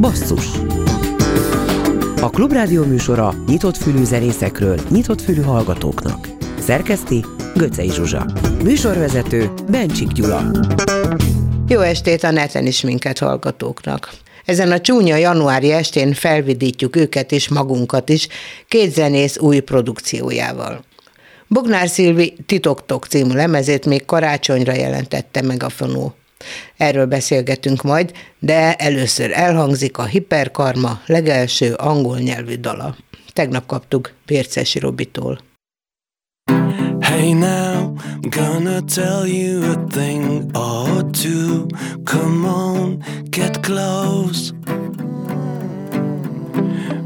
Basszus A Klubrádió műsora nyitott fülű zenészekről, nyitott fülű hallgatóknak. Szerkeszti Göcej Zsuzsa. Műsorvezető Bencsik Gyula. Jó estét a neten is minket hallgatóknak. Ezen a csúnya januári estén felvidítjuk őket és magunkat is két zenész új produkciójával. Bognár Szilvi Titoktok című lemezét még karácsonyra jelentette meg a fonó. Erről beszélgetünk majd, de először elhangzik a Hiperkarma legelső angol nyelvű dala. Tegnap kaptuk Pércesi Robitól. Hey now, gonna tell you a thing or two. Come on, get close.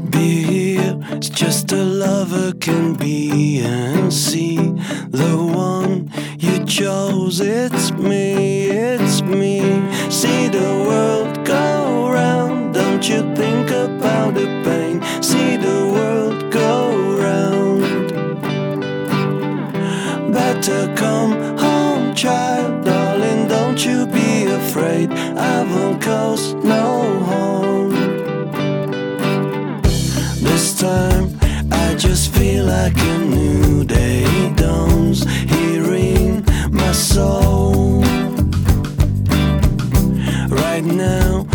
Be here, it's just a lover can be and see the one you chose. It's me, it's me. See the world go round. Don't you think about the pain? See the world go round. Better come home, child, darling. Don't you be afraid. I won't cause Time, I just feel like a new day dawns, hearing my soul. Right now,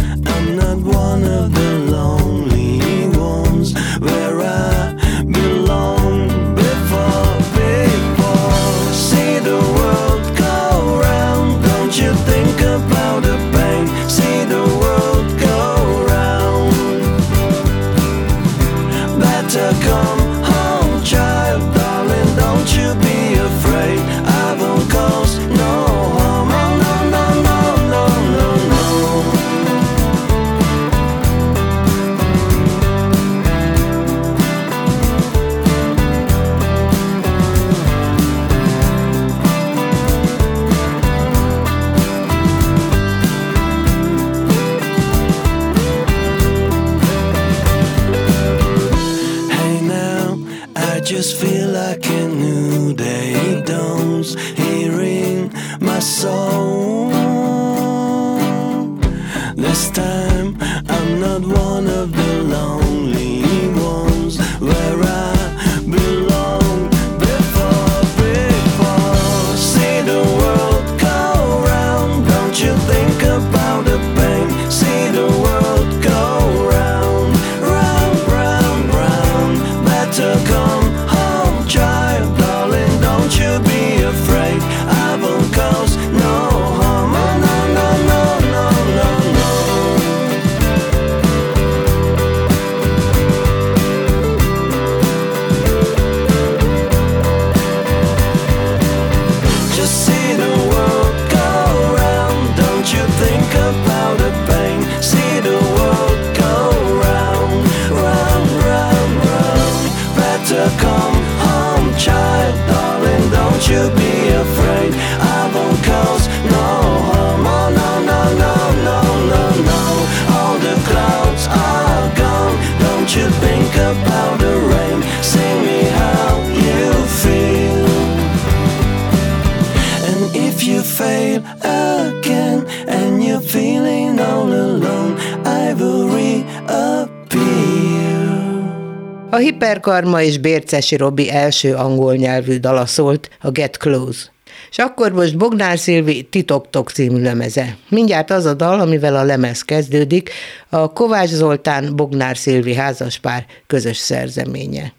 A Hiperkarma és Bércesi Robi első angol nyelvű dala szólt, a Get Close. És akkor most Bognár Szilvi Titoktok című lemeze. Mindjárt az a dal, amivel a lemez kezdődik, a Kovács Zoltán Bognár Szilvi házaspár közös szerzeménye.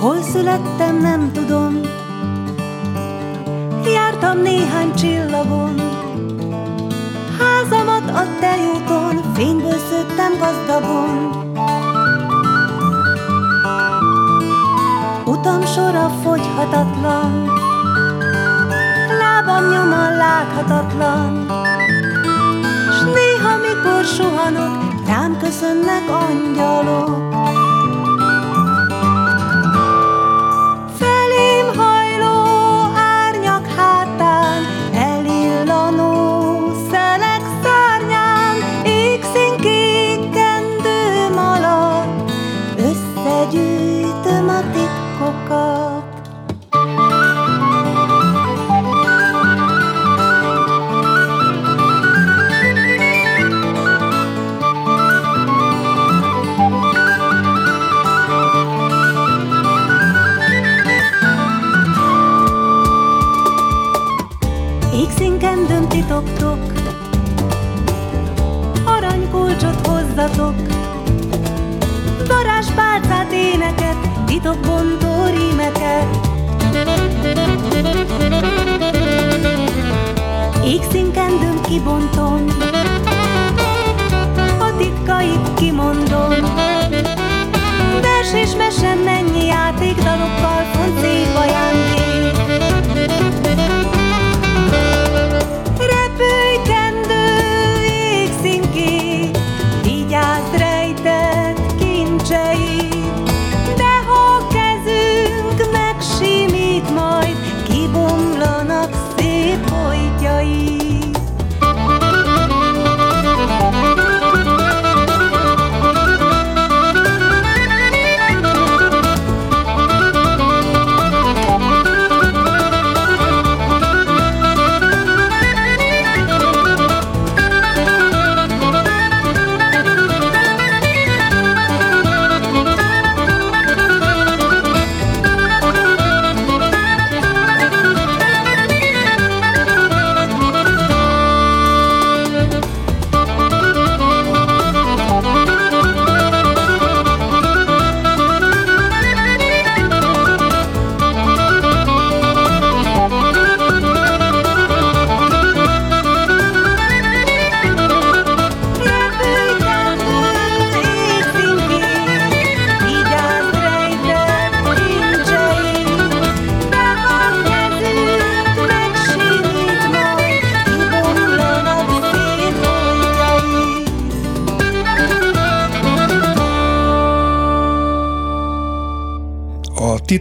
Hol születtem, nem tudom. Jártam néhány csillagon. Házamat a terjúton, fényből szőttem gazdagon. Utam sora fogyhatatlan, lábam nyoma láthatatlan. S néha, mikor suhanok, rám köszönnek angyalok.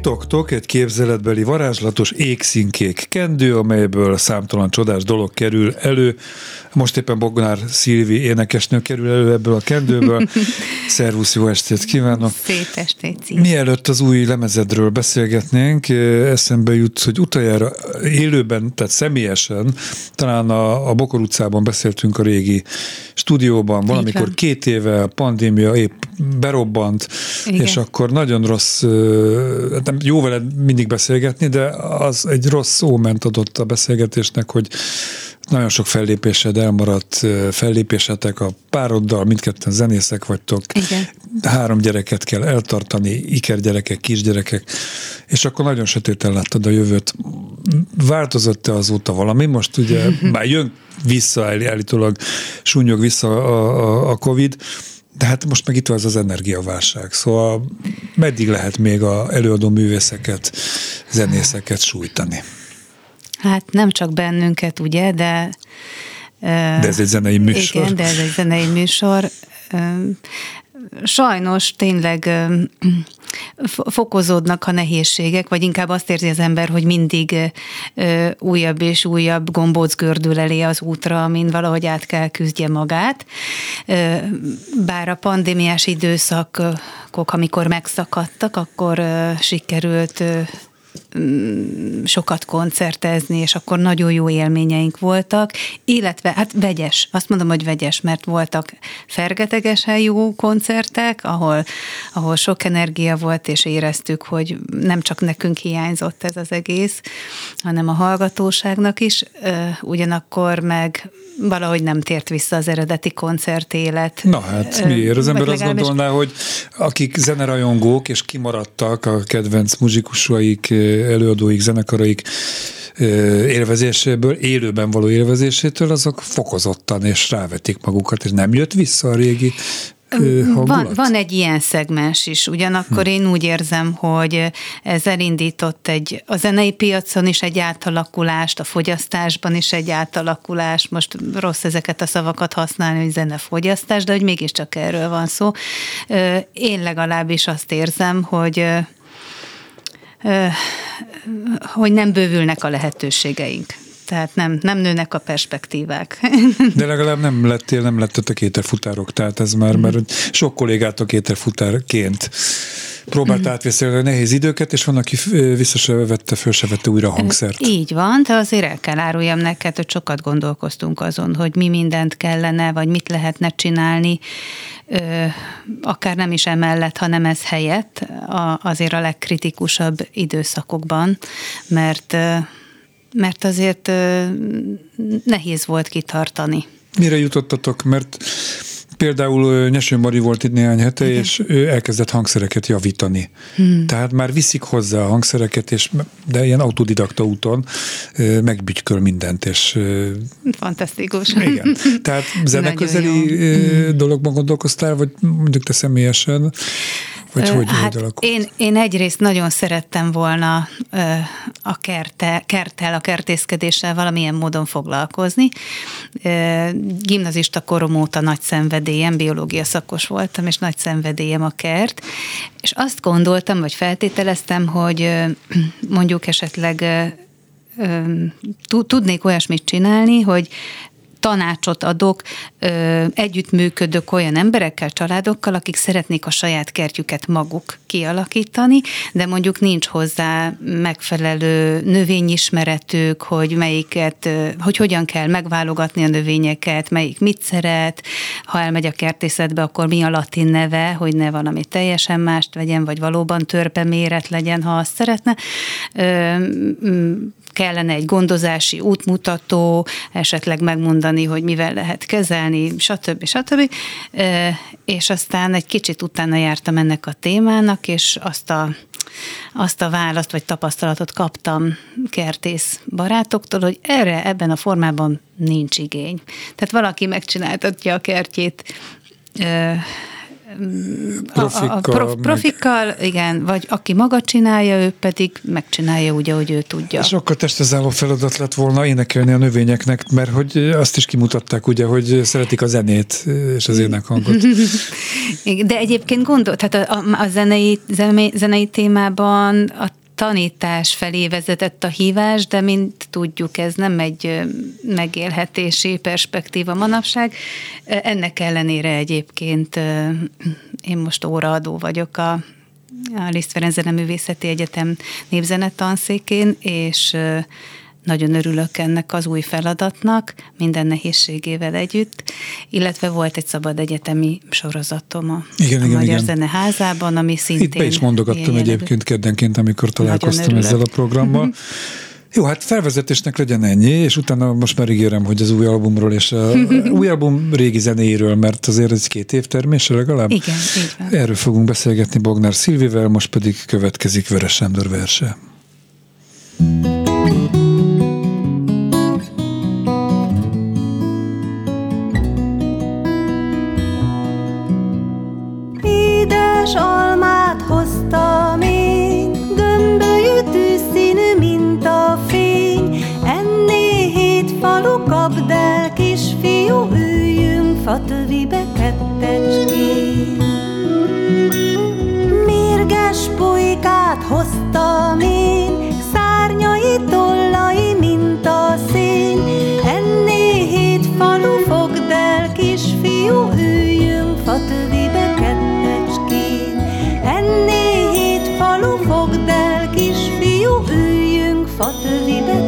A titoktok egy képzeletbeli varázslatos égszínkék kendő, amelyből számtalan csodás dolog kerül elő. Most éppen Bognár Szilvi énekesnő kerül elő ebből a kendőből. Szervusz, jó estét kívánok! Szép estét, Cím. Mielőtt az új lemezedről beszélgetnénk, eh, eszembe jut, hogy utoljára élőben, tehát személyesen, talán a, a Bokor utcában beszéltünk a régi stúdióban, valamikor két éve a pandémia épp berobbant, Igen. és akkor nagyon rossz, eh, nem, jó veled mindig beszélgetni, de az egy rossz óment adott a beszélgetésnek, hogy nagyon sok fellépésed elmaradt, fellépésetek a pároddal, mindketten zenészek vagytok, Igen. három gyereket kell eltartani, ikergyerekek, kisgyerekek, és akkor nagyon sötéten láttad a jövőt. Változott-e azóta valami? Most ugye már jön vissza, áll- állítólag súnyog vissza a, a, a Covid, de hát most meg itt van ez az energiaválság. Szóval meddig lehet még a előadó művészeket, zenészeket sújtani? Hát nem csak bennünket, ugye, de... De ez egy zenei műsor. Igen, de ez egy zenei műsor. Sajnos tényleg fokozódnak a nehézségek, vagy inkább azt érzi az ember, hogy mindig újabb és újabb gombóc gördül elé az útra, amin valahogy át kell küzdje magát. Bár a pandémiás időszakok, amikor megszakadtak, akkor sikerült sokat koncertezni, és akkor nagyon jó élményeink voltak, illetve hát vegyes, azt mondom, hogy vegyes, mert voltak fergetegesen jó koncertek, ahol, ahol sok energia volt, és éreztük, hogy nem csak nekünk hiányzott ez az egész, hanem a hallgatóságnak is, ugyanakkor meg valahogy nem tért vissza az eredeti koncertélet. Na hát miért? Az ember azt gondolná, hogy akik zenerajongók és kimaradtak a kedvenc muzsikusaik, előadóik, zenekaraik élvezéséből, élőben való élvezésétől, azok fokozottan és rávetik magukat, és nem jött vissza a régi hangulat? Van, van egy ilyen szegmens is, ugyanakkor hm. én úgy érzem, hogy ez elindított egy, a zenei piacon is egy átalakulást, a fogyasztásban is egy átalakulást, most rossz ezeket a szavakat használni, hogy zenefogyasztás, de hogy mégiscsak erről van szó. Én legalábbis azt érzem, hogy hogy nem bővülnek a lehetőségeink. Tehát nem, nem nőnek a perspektívák. De legalább nem lettél, nem lettetek éterfutárok, tehát ez már, mert sok kollégátok éterfutárként próbált átvészelni a nehéz időket, és van, aki vissza se vette, föl se vette újra a hangszert. Így van, de azért el kell áruljam neked, hogy sokat gondolkoztunk azon, hogy mi mindent kellene, vagy mit lehetne csinálni, ö, akár nem is emellett, hanem ez helyett, a, azért a legkritikusabb időszakokban, mert mert azért nehéz volt kitartani. Mire jutottatok? Mert Például Nyeső Mari volt itt néhány hete, Igen. és ő elkezdett hangszereket javítani. Hmm. Tehát már viszik hozzá a hangszereket, és, de ilyen autodidakta úton megbütyköl mindent, és... Fantasztikus. Igen. Tehát zeneközeli ö, dologban gondolkoztál, vagy mondjuk te személyesen? Vagy hogy, hát alakult? én, én egyrészt nagyon szerettem volna a kerte, kerttel, a kertészkedéssel valamilyen módon foglalkozni. Gimnazista korom óta nagy szenvedélyem, biológia szakos voltam, és nagy szenvedélyem a kert, és azt gondoltam, vagy feltételeztem, hogy mondjuk esetleg tudnék olyasmit csinálni, hogy tanácsot adok, együttműködök olyan emberekkel, családokkal, akik szeretnék a saját kertjüket maguk kialakítani, de mondjuk nincs hozzá megfelelő növényismeretük, hogy melyiket, hogy hogyan kell megválogatni a növényeket, melyik mit szeret, ha elmegy a kertészetbe, akkor mi a latin neve, hogy ne valami teljesen mást vegyen, vagy valóban törpe méret legyen, ha azt szeretne. Kellene egy gondozási útmutató, esetleg megmondani, hogy mivel lehet kezelni, stb. stb. És aztán egy kicsit utána jártam ennek a témának, és azt a, azt a választ vagy tapasztalatot kaptam kertész barátoktól, hogy erre ebben a formában nincs igény. Tehát valaki megcsináltatja a kertjét ö, a, a, Profikkal, prof, meg- profikkal, igen, vagy aki maga csinálja, ő pedig megcsinálja úgy, ahogy ő tudja. Sokkal testezálló feladat lett volna énekelni a növényeknek, mert hogy azt is kimutatták ugye, hogy szeretik a zenét és az énekhangot. De egyébként gondol, tehát a, a, a zenei, zenei, zenei témában a tanítás felé vezetett a hívás, de mint tudjuk, ez nem egy megélhetési perspektíva manapság. Ennek ellenére egyébként én most óraadó vagyok a, a Liszt Ferenc Zeneművészeti Egyetem népzene tanszékén, és nagyon örülök ennek az új feladatnak, minden nehézségével együtt, illetve volt egy szabad egyetemi sorozatom a, Igen, a igen, Magyar igen. Zeneházában, ami szintén... Itt be is mondogattam egyébként keddenként, amikor találkoztam ezzel a programmal. Jó, hát felvezetésnek legyen ennyi, és utána most már ígérem, hogy az új albumról és a új album régi zenéiről, mert azért ez két év termése legalább. Igen, így van. Erről fogunk beszélgetni Bognár Szilvivel, most pedig következik Vörös Sándor verse. Englisch on. For the bättre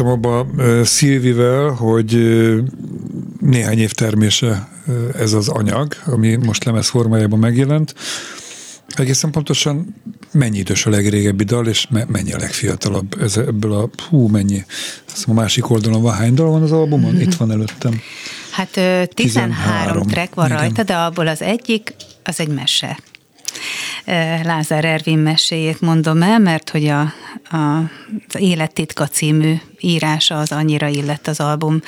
hagytam abba Szilvivel, hogy néhány év termése ez az anyag, ami most lemez formájában megjelent. Egészen pontosan mennyi idős a legrégebbi dal, és me- mennyi a legfiatalabb ez, ebből a, hú, mennyi. Azt a másik oldalon van, hány dal van az albumon? Itt van előttem. Hát ö, 13 13, track van igen. rajta, de abból az egyik, az egy mese. Lázár Ervin meséjét mondom el, mert hogy a, a, az Élettitka című írása az annyira illett az album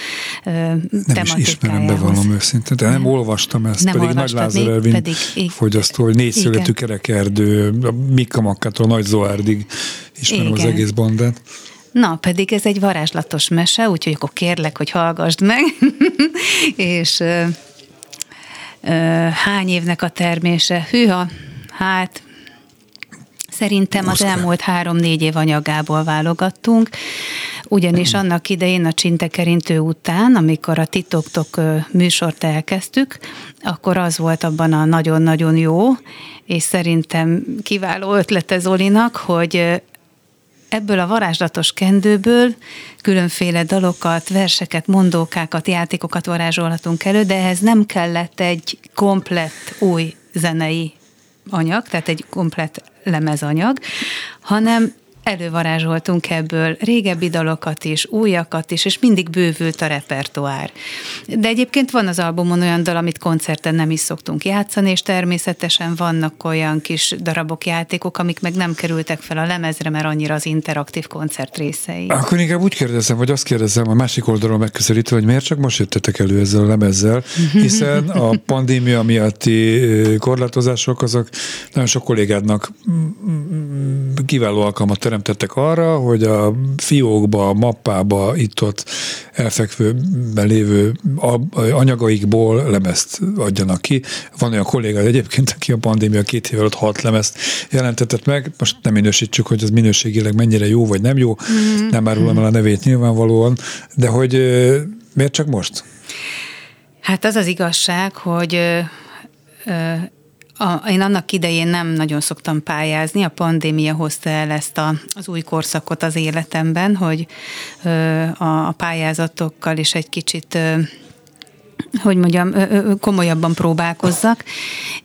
Nem is ismerem, bevallom őszintén, de nem olvastam ezt, Nem pedig Nagy Lázár Ervin pedig így- fogyasztó, hogy négyszögetű Igen. kerekerdő, a Mikka Makkától Nagy Zoárdig ismerem az Igen. egész bandát. Na, pedig ez egy varázslatos mese, úgyhogy akkor kérlek, hogy hallgassd meg. és ö, ö, hány évnek a termése? Hűha, hát Szerintem az elmúlt három-négy év anyagából válogattunk, ugyanis annak idején a Csintekerintő után, amikor a titoktok műsort elkezdtük, akkor az volt abban a nagyon-nagyon jó, és szerintem kiváló ötlete Zolinak, hogy ebből a varázslatos kendőből különféle dalokat, verseket, mondókákat, játékokat varázsolhatunk elő, de ehhez nem kellett egy komplett új zenei anyag, tehát egy komplett lemezanyag, hanem elővarázsoltunk ebből régebbi dalokat is, újakat is, és mindig bővült a repertoár. De egyébként van az albumon olyan dal, amit koncerten nem is szoktunk játszani, és természetesen vannak olyan kis darabok, játékok, amik meg nem kerültek fel a lemezre, mert annyira az interaktív koncert részei. Akkor inkább úgy kérdezem, vagy azt kérdezem a másik oldalról megközelítve, hogy miért csak most jöttetek elő ezzel a lemezzel, hiszen a pandémia miatti korlátozások azok nagyon sok kollégádnak mm, kiváló alkalmat teremtettek arra, hogy a fiókba, a mappába, itt-ott elfekvőben lévő anyagaikból lemezt adjanak ki. Van olyan kollégád egyébként, aki a pandémia két év alatt hat lemezt jelentetett meg. Most nem minősítsük, hogy ez minőségileg mennyire jó vagy nem jó, nem árulom el a nevét nyilvánvalóan, de hogy miért csak most? Hát az az igazság, hogy ö, ö, a, én annak idején nem nagyon szoktam pályázni, a pandémia hozta el ezt a, az új korszakot az életemben, hogy ö, a, a pályázatokkal is egy kicsit ö, hogy mondjam, komolyabban próbálkozzak,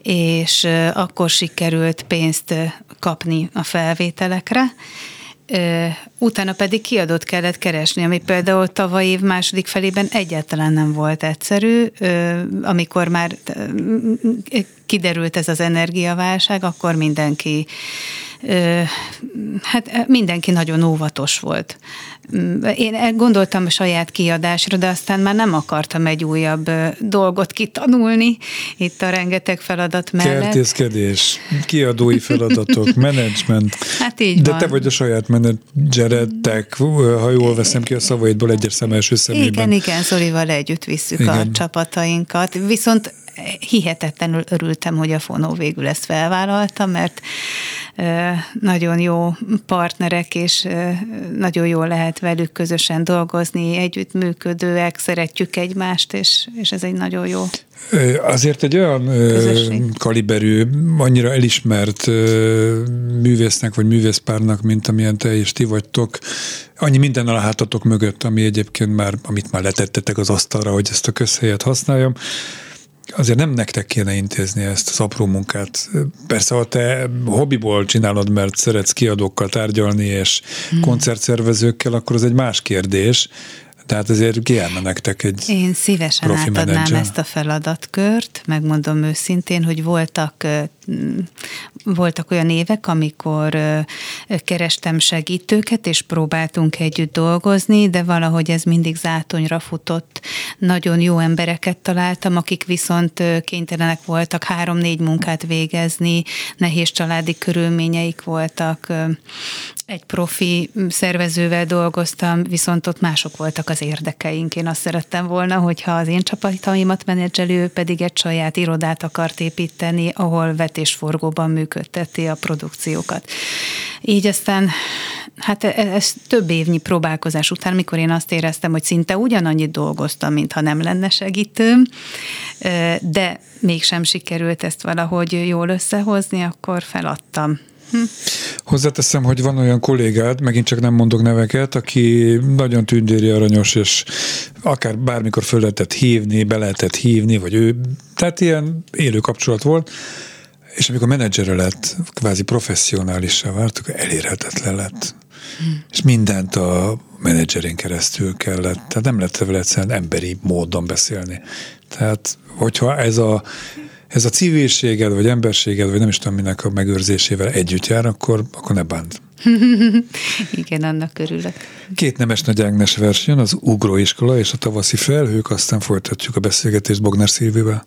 és akkor sikerült pénzt kapni a felvételekre, utána pedig kiadót kellett keresni, ami például tavaly év második felében egyáltalán nem volt egyszerű, amikor már kiderült ez az energiaválság, akkor mindenki hát mindenki nagyon óvatos volt. Én gondoltam a saját kiadásra, de aztán már nem akartam egy újabb dolgot kitanulni itt a rengeteg feladat mellett. Kertészkedés, kiadói feladatok, menedzsment. Hát így De van. te vagy a saját menedzseretek, ha jól veszem ki a szavaidból egyes szem első szemében. Igen, igen, Zolival együtt visszük Igen. a csapatainkat. Viszont hihetetlenül örültem, hogy a Fonó végül ezt felvállalta, mert nagyon jó partnerek, és nagyon jól lehet velük közösen dolgozni, együttműködőek, szeretjük egymást, és, és ez egy nagyon jó. Azért egy olyan Közösség. kaliberű, annyira elismert művésznek vagy művészpárnak, mint amilyen te és ti vagytok, annyi minden a hátatok mögött, ami egyébként már, amit már letettetek az asztalra, hogy ezt a közhelyet használjam, azért nem nektek kéne intézni ezt az apró munkát. Persze, ha te hobbiból csinálod, mert szeretsz kiadókkal tárgyalni és Hmm. koncertszervezőkkel, akkor az egy más kérdés. Tehát azért kiállna nektek egy Én szívesen profi átadnám menedzser. ezt a feladatkört, megmondom őszintén, hogy voltak, voltak olyan évek, amikor kerestem segítőket, és próbáltunk együtt dolgozni, de valahogy ez mindig zátonyra futott. Nagyon jó embereket találtam, akik viszont kénytelenek voltak három-négy munkát végezni, nehéz családi körülményeik voltak, egy profi szervezővel dolgoztam, viszont ott mások voltak az érdekeink. Én azt szerettem volna, hogyha az én csapataimat menedzselő, pedig egy saját irodát akart építeni, ahol vetésforgóban működteti a produkciókat. Így aztán, hát e- ez több évnyi próbálkozás után, mikor én azt éreztem, hogy szinte ugyanannyit dolgoztam, mintha nem lenne segítőm, de mégsem sikerült ezt valahogy jól összehozni, akkor feladtam Hozzáteszem, hogy van olyan kollégád, megint csak nem mondok neveket, aki nagyon tündéri aranyos, és akár bármikor föl lehetett hívni, be lehetett hívni, vagy ő, tehát ilyen élő kapcsolat volt, és amikor menedzsere lett, kvázi professzionálisra vált, akkor elérhetetlen lett. Hmm. És mindent a menedzserén keresztül kellett, tehát nem lett vele egyszerűen emberi módon beszélni. Tehát, hogyha ez a ez a civilséged, vagy emberséged, vagy nem is tudom minek a megőrzésével együtt jár, akkor, akkor ne bánt. Igen, annak örülök. Két nemes nagy Ágnes verseny, az Ugróiskola és a tavaszi felhők, aztán folytatjuk a beszélgetést Bognár Szilvivel.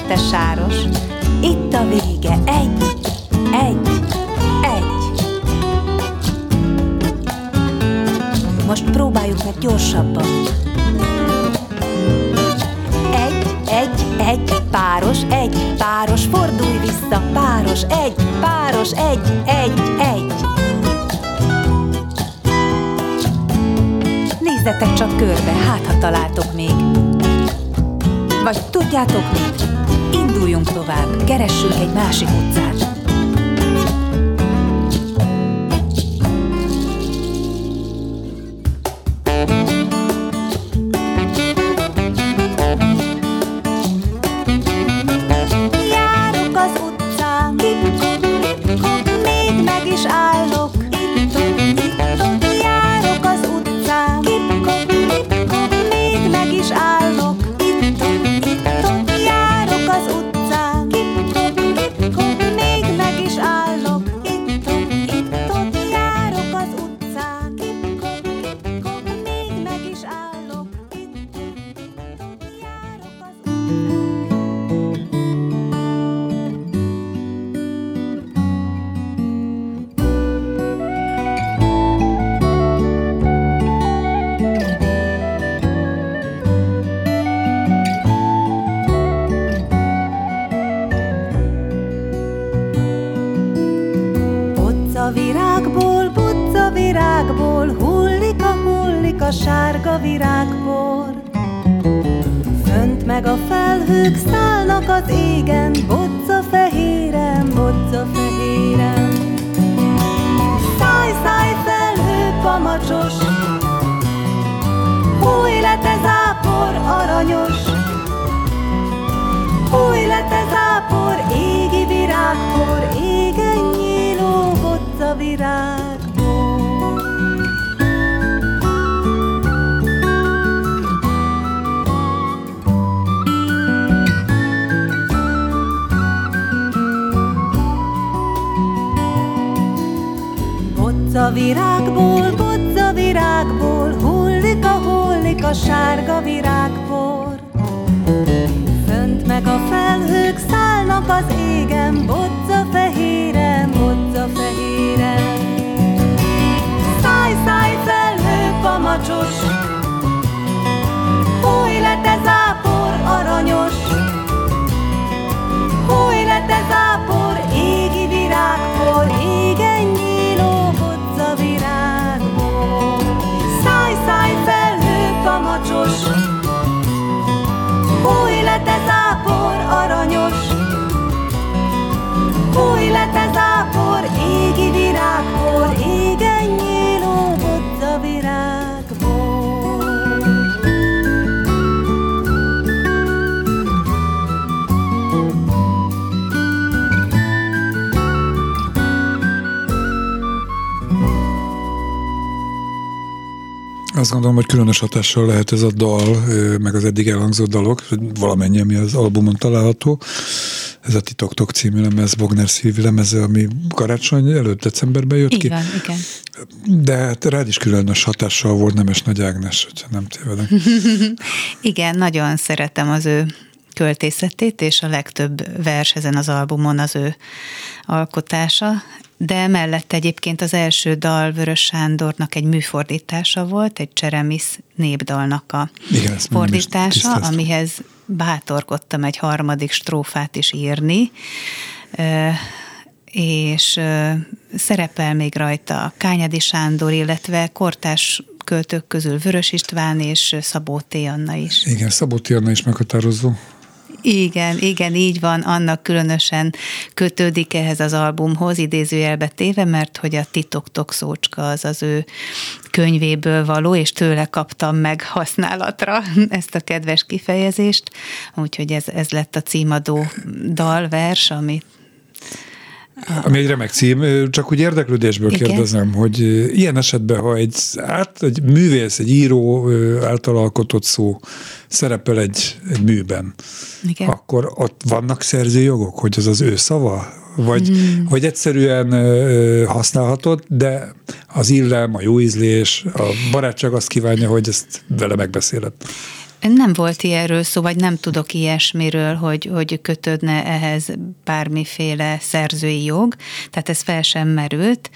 Nem leszel te sáros. Itt a vége. Egy, egy, egy. Most próbáljuk meg gyorsabban. Egy, egy, egy, páros, egy, páros, fordulj vissza, páros, egy, páros, egy, egy, egy. Nézzetek csak körbe, hát ha találtok még. Vagy tudjátok mit? Induljunk tovább, keressünk egy másik utcát. Sárga virágpor. Fönt meg a felhők szállnak az égen, bocca fehéren, bocca fehéren. Száj, száj, felhő pamacsos, Húj le te zápor aranyos, Húj le te zápor, égi virágpor, égen nyíló bocca virágpor. a virágból, bodza virágból, hullik a hullik a sárga virágból. Fönt meg a felhők szállnak az égen, bodza fehéren, bodza fehéren. Száj, száj, felhő, pamacsos, Húj le, te zápor aranyos, Húj le, te zápor égi virágból, égen Húj le a zápor aranyos, Húj le a zápor égi virág. Azt gondolom, hogy különös hatással lehet ez a dal, meg az eddig elhangzott dalok, valamennyi, ami az albumon található. Ez a Titoktok című lemez, Bogner Szilvi lemeze, ami karácsony előtt decemberben jött Így ki. van, igen. De hát rád is különös hatással volt Nemes Nagy Ágnes, hogyha nem tévedek. Igen, nagyon szeretem az ő költészetét, és a legtöbb vers ezen az albumon az ő alkotása, de mellett egyébként az első dal Vörös Sándornak egy műfordítása volt, egy Cseremisz népdalnak a Igen, fordítása, amihez bátorkodtam egy harmadik strófát is írni, és szerepel még rajta Kányadi Sándor, illetve kortás költők közül Vörös István és Szabó T. Anna is. Igen, Szabó Anna is meghatározó. Igen, igen, így van, annak különösen kötődik ehhez az albumhoz, idézőjelbe téve, mert hogy a Titoktok szócska az az ő könyvéből való, és tőle kaptam meg használatra ezt a kedves kifejezést, úgyhogy ez, ez lett a címadó dalvers, amit Ami egy remek cím, csak úgy érdeklődésből Igen. kérdezem, hogy ilyen esetben, ha egy, át, egy művész, egy író által alkotott szó szerepel egy, egy műben, Igen. akkor ott vannak szerzőjogok, hogy az az ő szava? Vagy, hmm. vagy egyszerűen használhatod, de az illem, a jó ízlés, a barátság azt kívánja, hogy ezt vele megbeszéled. Nem volt ilyenről szó, vagy nem tudok ilyesmiről, hogy, hogy kötődne ehhez bármiféle szerzői jog, tehát ez fel sem merült.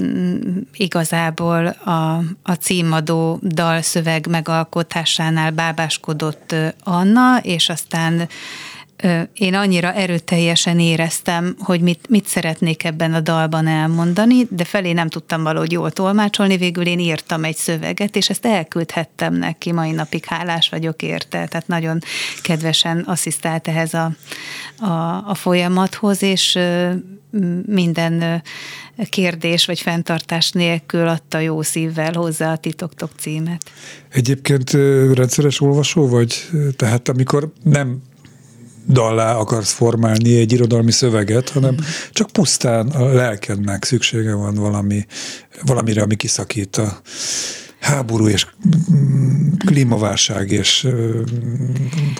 Mm, Igazából a, a címadó dalszöveg megalkotásánál bábáskodott Anna, és aztán én annyira erőteljesen éreztem, hogy mit, mit szeretnék ebben a dalban elmondani, de felé nem tudtam valahogy jól tolmácsolni, végül én írtam egy szöveget, és ezt elküldhettem neki, mai napig hálás vagyok érte, tehát nagyon kedvesen asszisztált ehhez a, a, a folyamathoz, és minden kérdés vagy fenntartás nélkül adta jó szívvel hozzá a Titoktok címet. Egyébként rendszeres olvasó vagy? Tehát amikor nem dallá akarsz formálni egy irodalmi szöveget, hanem csak pusztán a lelkednek szüksége van valami, valamire, ami kiszakít a háború és mm, klímaválság és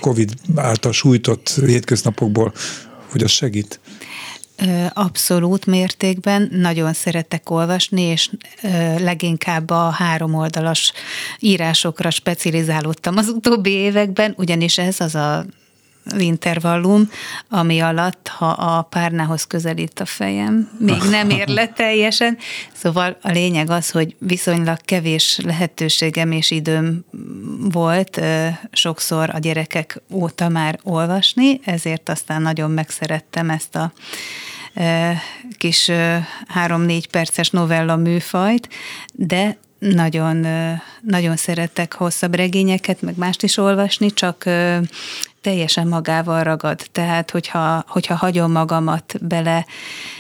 Covid által sújtott hétköznapokból, hogy az segít. Abszolút mértékben. Nagyon szeretek olvasni, és leginkább a három oldalas írásokra specializálódtam az utóbbi években, ugyanis ez az a intervallum, ami alatt, ha a párnához közelít a fejem, még nem ér le teljesen. Szóval a lényeg az, hogy viszonylag kevés lehetőségem és időm volt sokszor a gyerekek óta már olvasni, ezért aztán nagyon megszerettem ezt a kis három-négy perces novella műfajt, de nagyon, nagyon szeretek hosszabb regényeket, meg mást is olvasni, csak teljesen magával ragad. Tehát, hogyha, hogyha hagyom magamat bele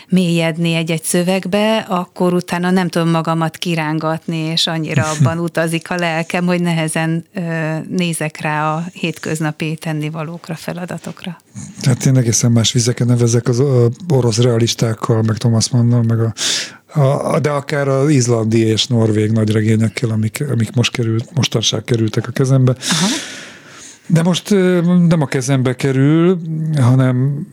mélyedni egy-egy szövegbe, akkor utána nem tudom magamat kirángatni, és annyira abban utazik a lelkem, hogy nehezen ö, nézek rá a hétköznapi tennivalókra, feladatokra. Tehát én egészen más vizeken nevezek az orosz realistákkal, meg Thomas Mannnal, meg a, a, de akár az izlandi és norvég nagyregényekkel, amik, amik most került, mostanság kerültek a kezembe. Aha. De most nem a kezembe kerül, hanem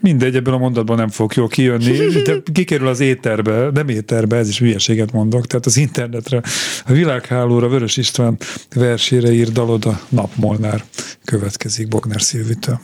mindegy, ebben a mondatban nem fog jól kijönni, de kikerül az éterbe, nem éterbe, ez is hülyeséget mondok, tehát az internetre, a világhálóra Vörös István versére ír dalod a Napmolnár. Következik Bogner Szilvitől.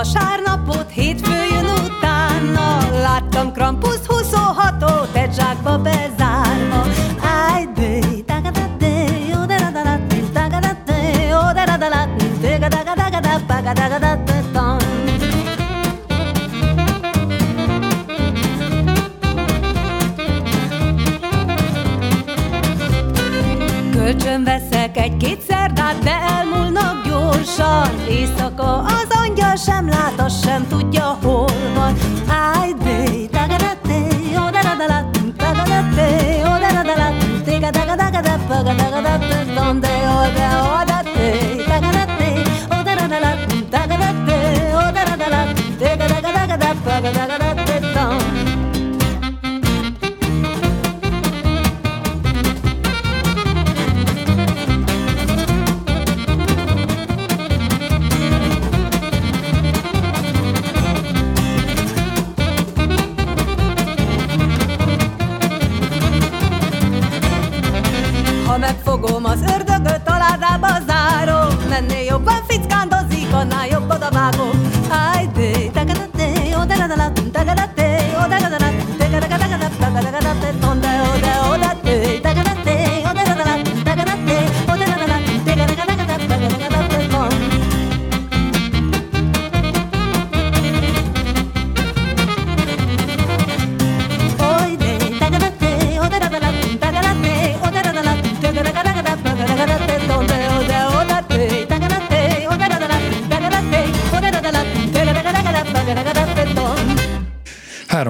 vasárnap.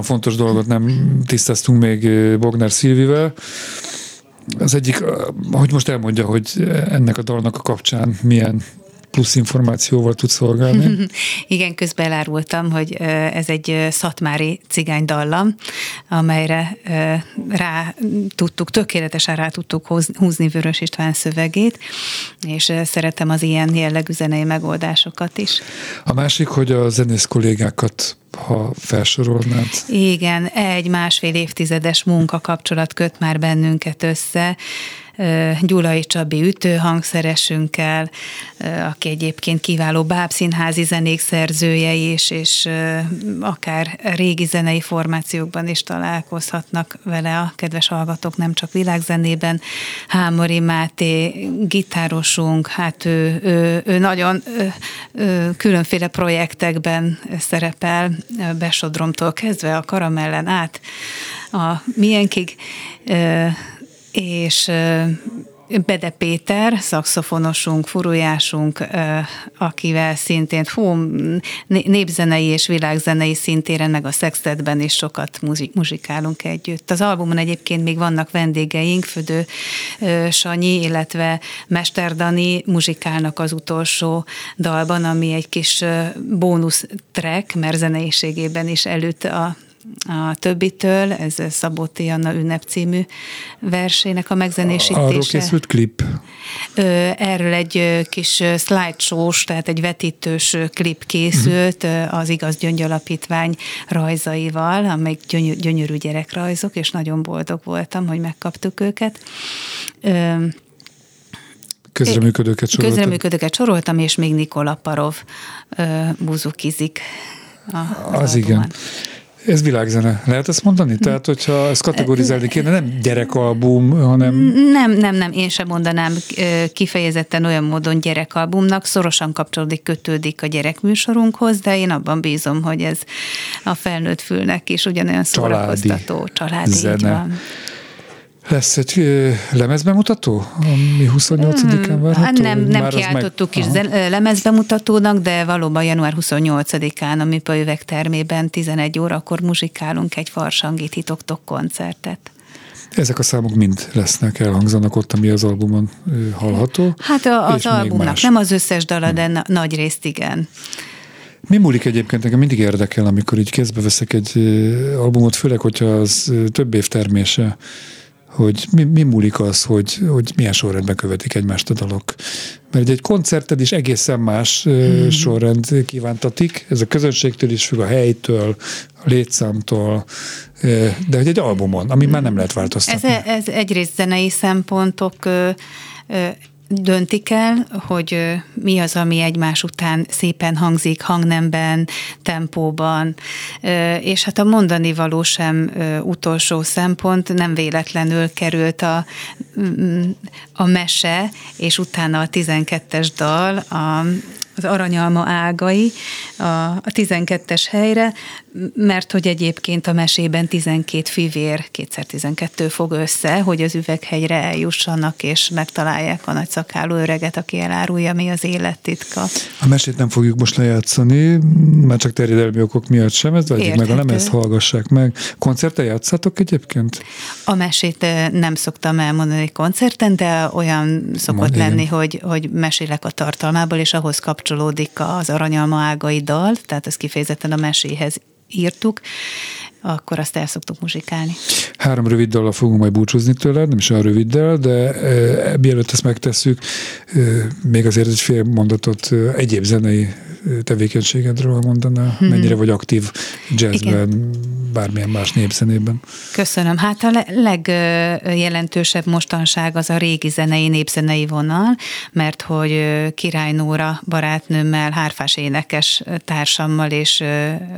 Három fontos dolgot nem tisztáztunk még Bognár Szilvivel. Az egyik, hogy most elmondja, hogy ennek a dalnak a kapcsán milyen plusz információval tud szolgálni. Igen, közben elárultam, hogy ez egy szatmári cigány dallam, amelyre rá tudtuk, tökéletesen rá tudtuk húzni Vörös István szövegét, és szeretem az ilyen jellegű zenei megoldásokat is. A másik, hogy a zenész kollégákat, ha felsorolnád, Igen, egy másfél évtizedes munkakapcsolat köt már bennünket össze, Gyulai Csabi ütőhangszeresünkkel, aki egyébként kiváló bábszínházi zenék szerzője is, és akár régi zenei formációkban is találkozhatnak vele a kedves hallgatók, nem csak világzenében. Hámori Máté, gitárosunk, hát ő, ő, ő nagyon ö, ö, különféle projektekben szerepel, Besodromtól kezdve a karamellen át a milyenkig, és Bede Péter, szakszofonosunk, furujásunk, akivel szintén hú, né- népzenei és világzenei szintéren, meg a sextetben is sokat muzsikálunk együtt. Az albumon egyébként még vannak vendégeink, Födő Sanyi, illetve Mester Dani muzsikálnak az utolsó dalban, ami egy kis bónusz track, mert zeneiségében is előtt a a többitől, ez Szabó T. Anna ünnep című versének a megzenésítése. arról készült klip. Erről egy kis ö, slideshow tehát egy vetítős klip készült ö, az Igaz Gyöngy Alapítvány rajzaival, amelyik gyönyör, gyönyörű gyerekrajzok, és nagyon boldog voltam, hogy megkaptuk őket. Közreműködőket soroltad. Közreműködőket soroltam, és még Nikola Parov ö, buzukizik. A, Az igen. Ez világzene. Lehet ezt mondani? Tehát, hogyha ezt kategorizálni kéne, nem gyerekalbum, hanem Nem, nem, nem, én sem mondanám kifejezetten olyan módon gyerekalbumnak, szorosan kapcsolódik, kötődik a gyerekműsorunkhoz, de én abban bízom, hogy ez a felnőtt fülnek is ugyanolyan Családi szórakoztató. Családi, így zene. van. Lesz egy lemezbemutató, ami 28-án várható? Hát nem, nem Már kiáltottuk meg- is Aha. lemezbemutatónak, de valóban január 28-án a Mipa Üveg termében 11 órakor muzsikálunk egy Farsangi Titoktok koncertet. Ezek a számok mind lesznek, elhangzanak ott, ami az albumon hallható. Hát a, az albumnak más. nem az összes dala, de na- nagy részt igen. Mi múlik egyébként, engem mindig érdekel, amikor így kézbe veszek egy albumot, főleg, hogyha az több év termése, hogy mi, mi múlik az, hogy, hogy milyen sorrendben követik egymást a dalok. Mert egy koncerted is egészen más mm. sorrend kívántatik, ez a közönségtől is függ, a helytől, a létszámtól, de hogy egy albumon, ami már nem lehet Ez, változtatni. ez egyrészt zenei szempontok döntik el, hogy mi az, ami egymás után szépen hangzik hangnemben, tempóban, és hát a mondani való sem utolsó szempont, nem véletlenül került a, mm, a mese, és utána a 12-es dal a az aranyalma ágai a, a 12-es helyre, mert hogy egyébként a mesében 12 fivér, kétszer 12 fog össze, hogy az üveghegyre eljussanak, és megtalálják a nagyszakáló öreget, aki elárulja, mi az élettitka. A mesét nem fogjuk most lejátszani, már csak terjedelmi okok miatt sem, ez vegyük meg a Érthető. lemez, hallgassák meg. Koncerten játszátok egyébként? A mesét nem szoktam elmondani koncerten, de olyan szokott igen. lenni, hogy, hogy mesélek a tartalmából, és ahhoz kapcsolódik az aranyalma ágai dal, tehát ez kifejezetten a meséhez írtuk, akkor azt el szoktuk muzsikálni. Három rövid dallal fogunk majd búcsúzni tőled, nem is olyan röviddel, de e, mielőtt ezt megtesszük, e, még azért egy fél mondatot e, egyéb zenei tevékenységedről mondaná, hmm. mennyire vagy aktív jazzben, bármilyen más népzenében. Köszönöm. Hát a le- legjelentősebb mostanság az a régi zenei, népzenei vonal, mert hogy Király Nóra barátnőmmel, hárfás énekes társammal és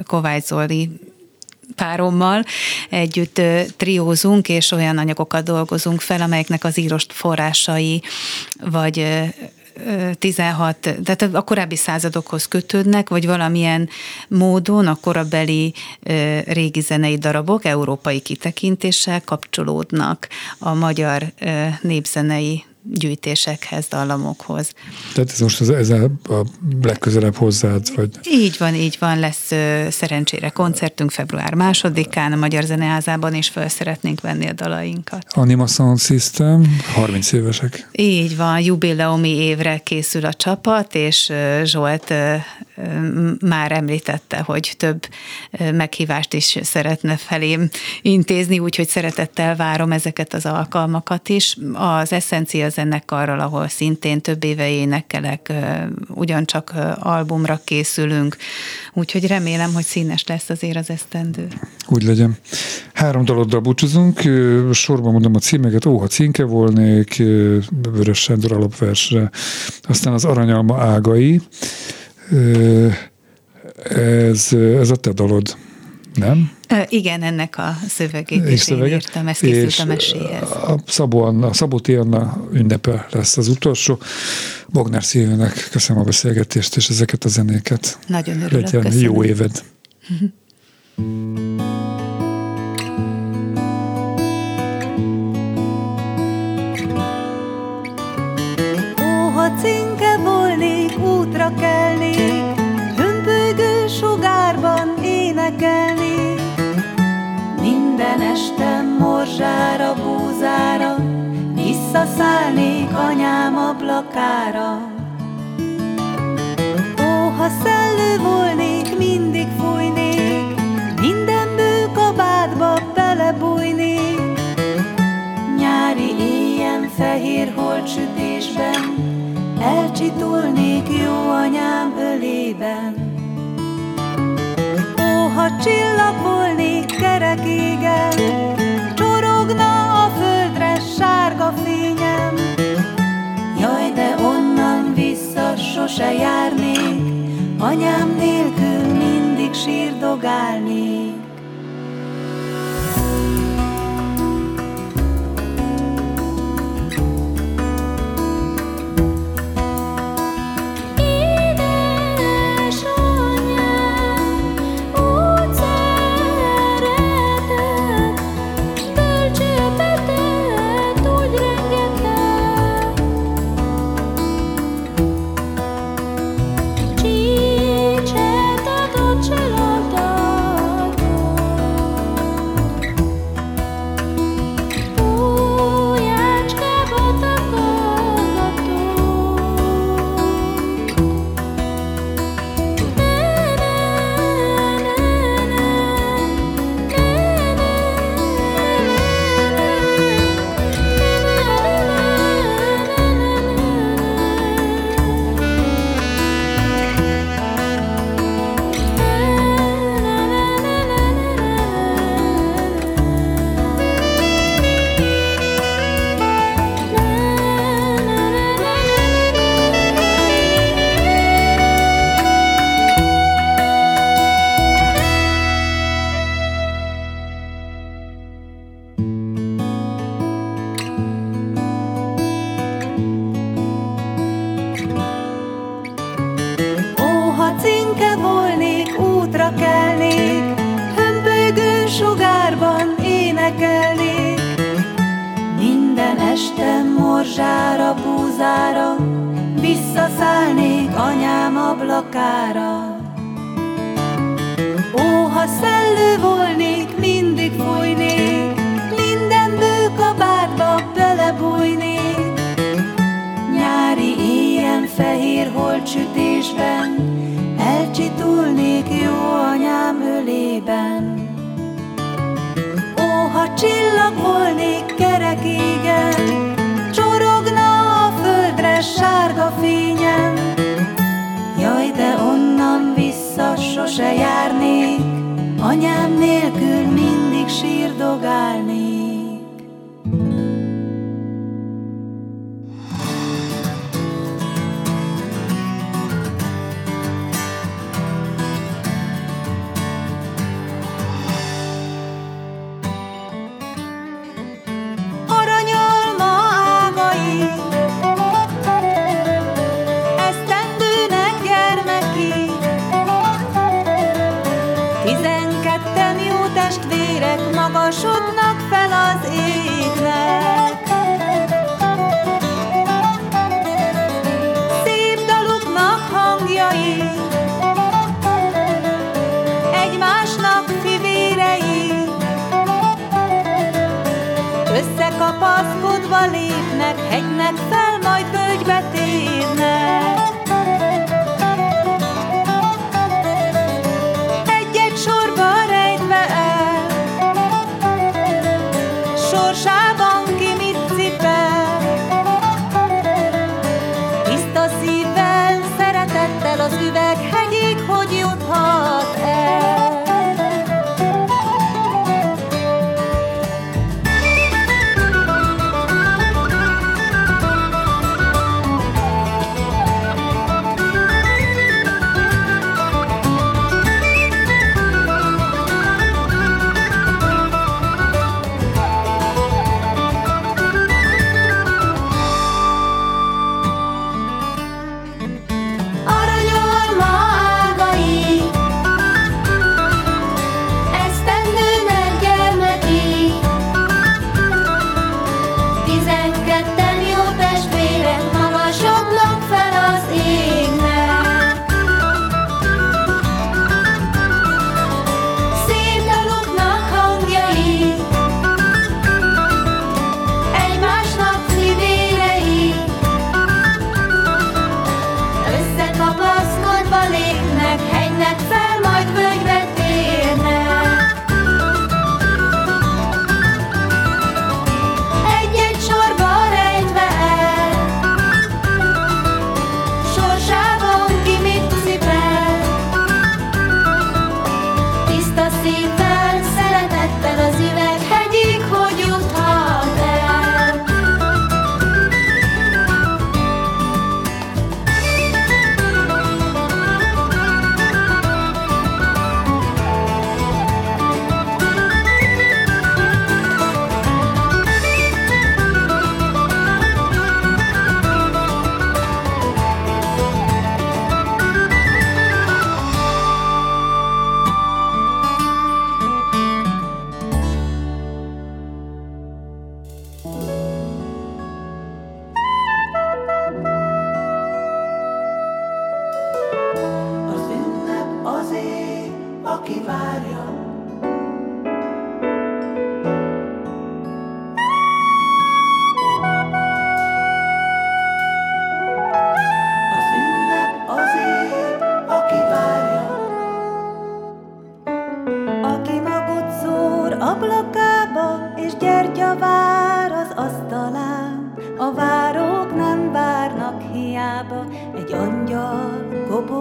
Kovács Zoli párommal együtt triózunk, és olyan anyagokat dolgozunk fel, amelyeknek az írost forrásai, vagy ö, ö, 16, tehát a korábbi századokhoz kötődnek, vagy valamilyen módon a korabeli régi zenei darabok európai kitekintéssel kapcsolódnak a magyar népzenei gyűjtésekhez, dallamokhoz. Tehát ez most az, ez a, a legközelebb hozzád, vagy Így van, így van, lesz ö, szerencsére koncertünk február másodikán a Magyar Zeneházában, és fel szeretnénk venni a dalainkat. Anima Sound System, 30 évesek. Így van, jubileumi évre készül a csapat, és Zsolt ö, ö, már említette, hogy több meghívást is szeretne felém intézni, úgyhogy szeretettel várom ezeket az alkalmakat is. Az Essencia zenekarral, ahol szintén több éve énekelek, ugyancsak albumra készülünk, úgyhogy remélem, hogy színes lesz azért az esztendő. Úgy legyen. Három daloddal búcsúzunk, sorban mondom a címeket, Óha cinke volnék, ö, Vörös Sándor alapversre, aztán az Aranyalma ágai, ez, ez a te dalod, nem? Igen, ennek a szövegét is én írtam, ez készült és a meséhez. A Szabó Anna, a Szabó. Anna ünnepe lesz az utolsó. Bognár Szilvének köszönöm a beszélgetést és ezeket a zenéket. Nagyon örülök, Legyen köszönöm. jó éved. Ó, ha cinke volnék, útra kelnék, hömpögő sugárban énekelnék. Minden este morzsára, búzára, visszaszállnék anyám ablakára. Ó, ha szellő volnék, mindig fújnék, minden bőkabátba belebújnék. Nyári éjjel fehér holtsütésben Elcsitulnék jó anyám ölében Ó, ha csillag volnék kerek égen Csorogna a földre sárga fényem. Jaj, de onnan vissza sose járnék Anyám nélkül mindig sírdogálnék 说那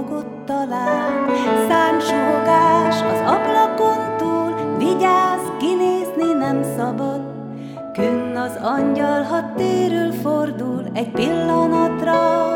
lógott talán. Szánsógás az ablakon túl, vigyázz, kinézni nem szabad. Künn az angyal, ha térül fordul, egy pillanatra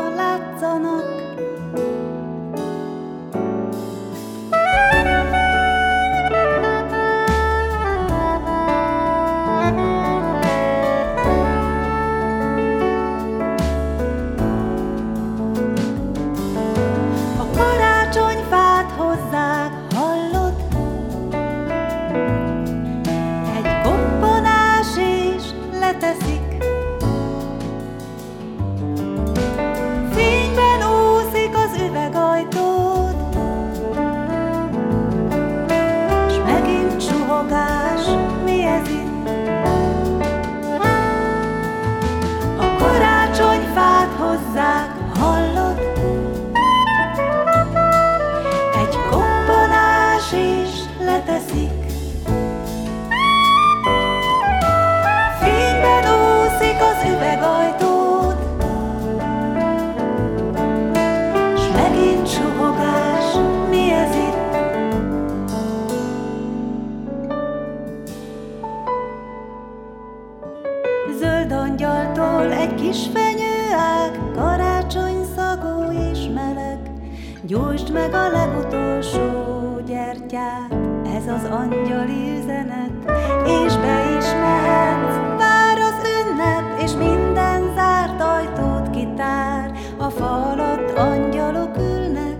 meg a legutolsó gyertyát, ez az angyali üzenet, és be is mehetsz. Vár az ünnep, és minden zárt ajtót kitár, a fa alatt angyalok ülnek.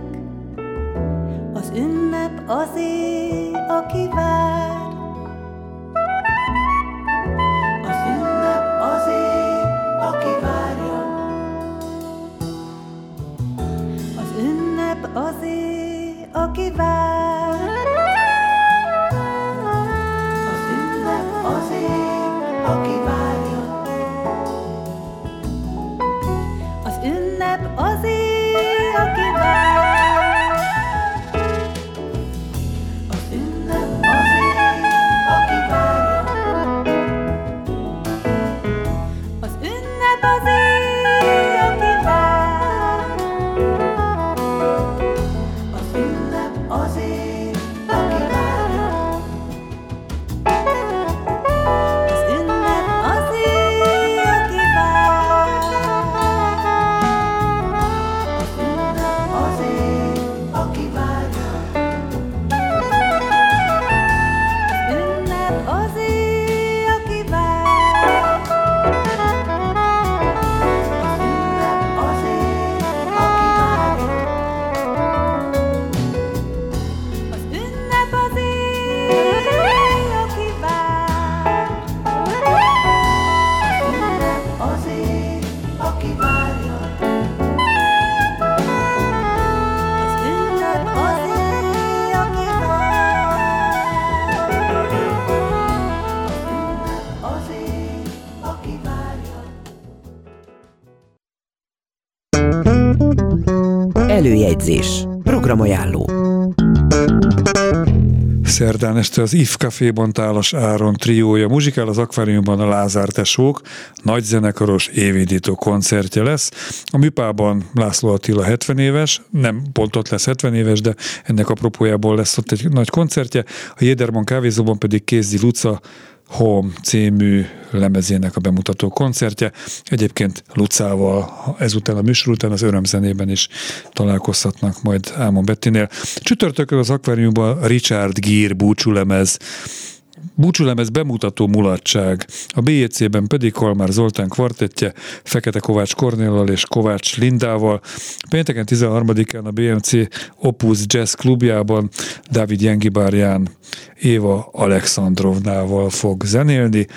Az ünnep azé, aki vár. Előjegyzés. Programajánló. Szerdán este az IF Caféban Tálas Áron triója muzsikál az akváriumban a Lázár Tesók, nagy zenekaros évindító koncertje lesz. A Műpában László Attila 70 éves, nem pont ott lesz 70 éves, de ennek apropójából lesz ott egy nagy koncertje. A Jéderman kávézóban pedig Kézdi Luca Home című lemezének a bemutató koncertje. Egyébként Lucával ezután a műsor után az örömzenében is találkozhatnak majd Ámon Bettinél. Csütörtökön az akváriumban Richard Gere búcsúlemez Búcsúlemez bemutató mulatság, a BJC-ben pedig Kalmár Zoltán kvartettje, Fekete Kovács Kornéllal és Kovács Lindával. Pénteken 13-án a BMC Opus Jazz klubjában Dávid Jengibárján Éva Alexandrovnával fog zenélni.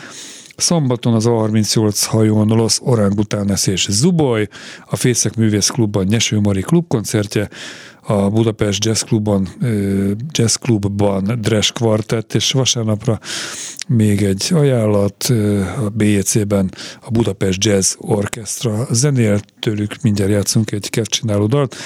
Szombaton az A38 hajón Los Orangutánes és Zuboly, a Fészek Művész Klubban Nyeső Mari klubkoncertje, a Budapest Jazz Clubban, Jazz Clubban Dres Quartet, és vasárnapra még egy ajánlat, a BJC-ben a Budapest Jazz Orchestra zenél, tőlük mindjárt játszunk egy kevcsináló dalt.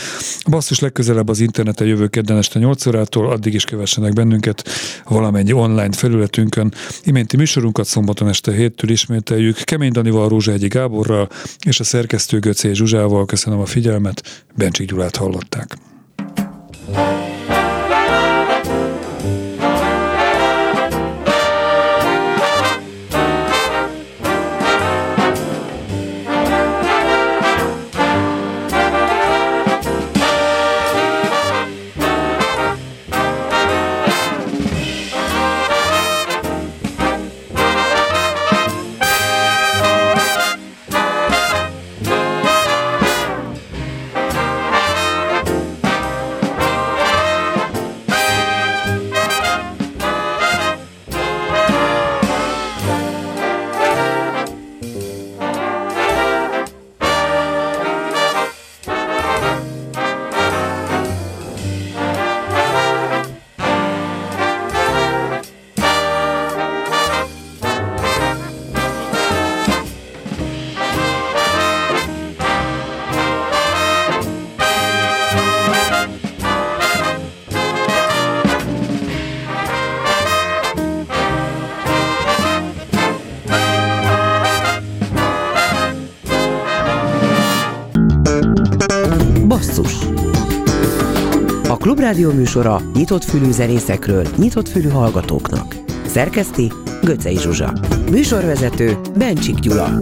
A basszus legközelebb az interneten jövő kedden este 8 órától, addig is kövessenek bennünket valamennyi online felületünkön. Iménti műsorunkat szombaton este héttől ismételjük. Kemény Danival, Rózsahegyi Gáborral és a szerkesztő Göcé Zsuzsával. Köszönöm a figyelmet, Bencsik Gyulát hallották. Basszus A Klubrádió műsora nyitott fülű zenészekről, nyitott fülű hallgatóknak. Szerkeszti Göcej Zsuzsa. Műsorvezető Bencsik Gyula.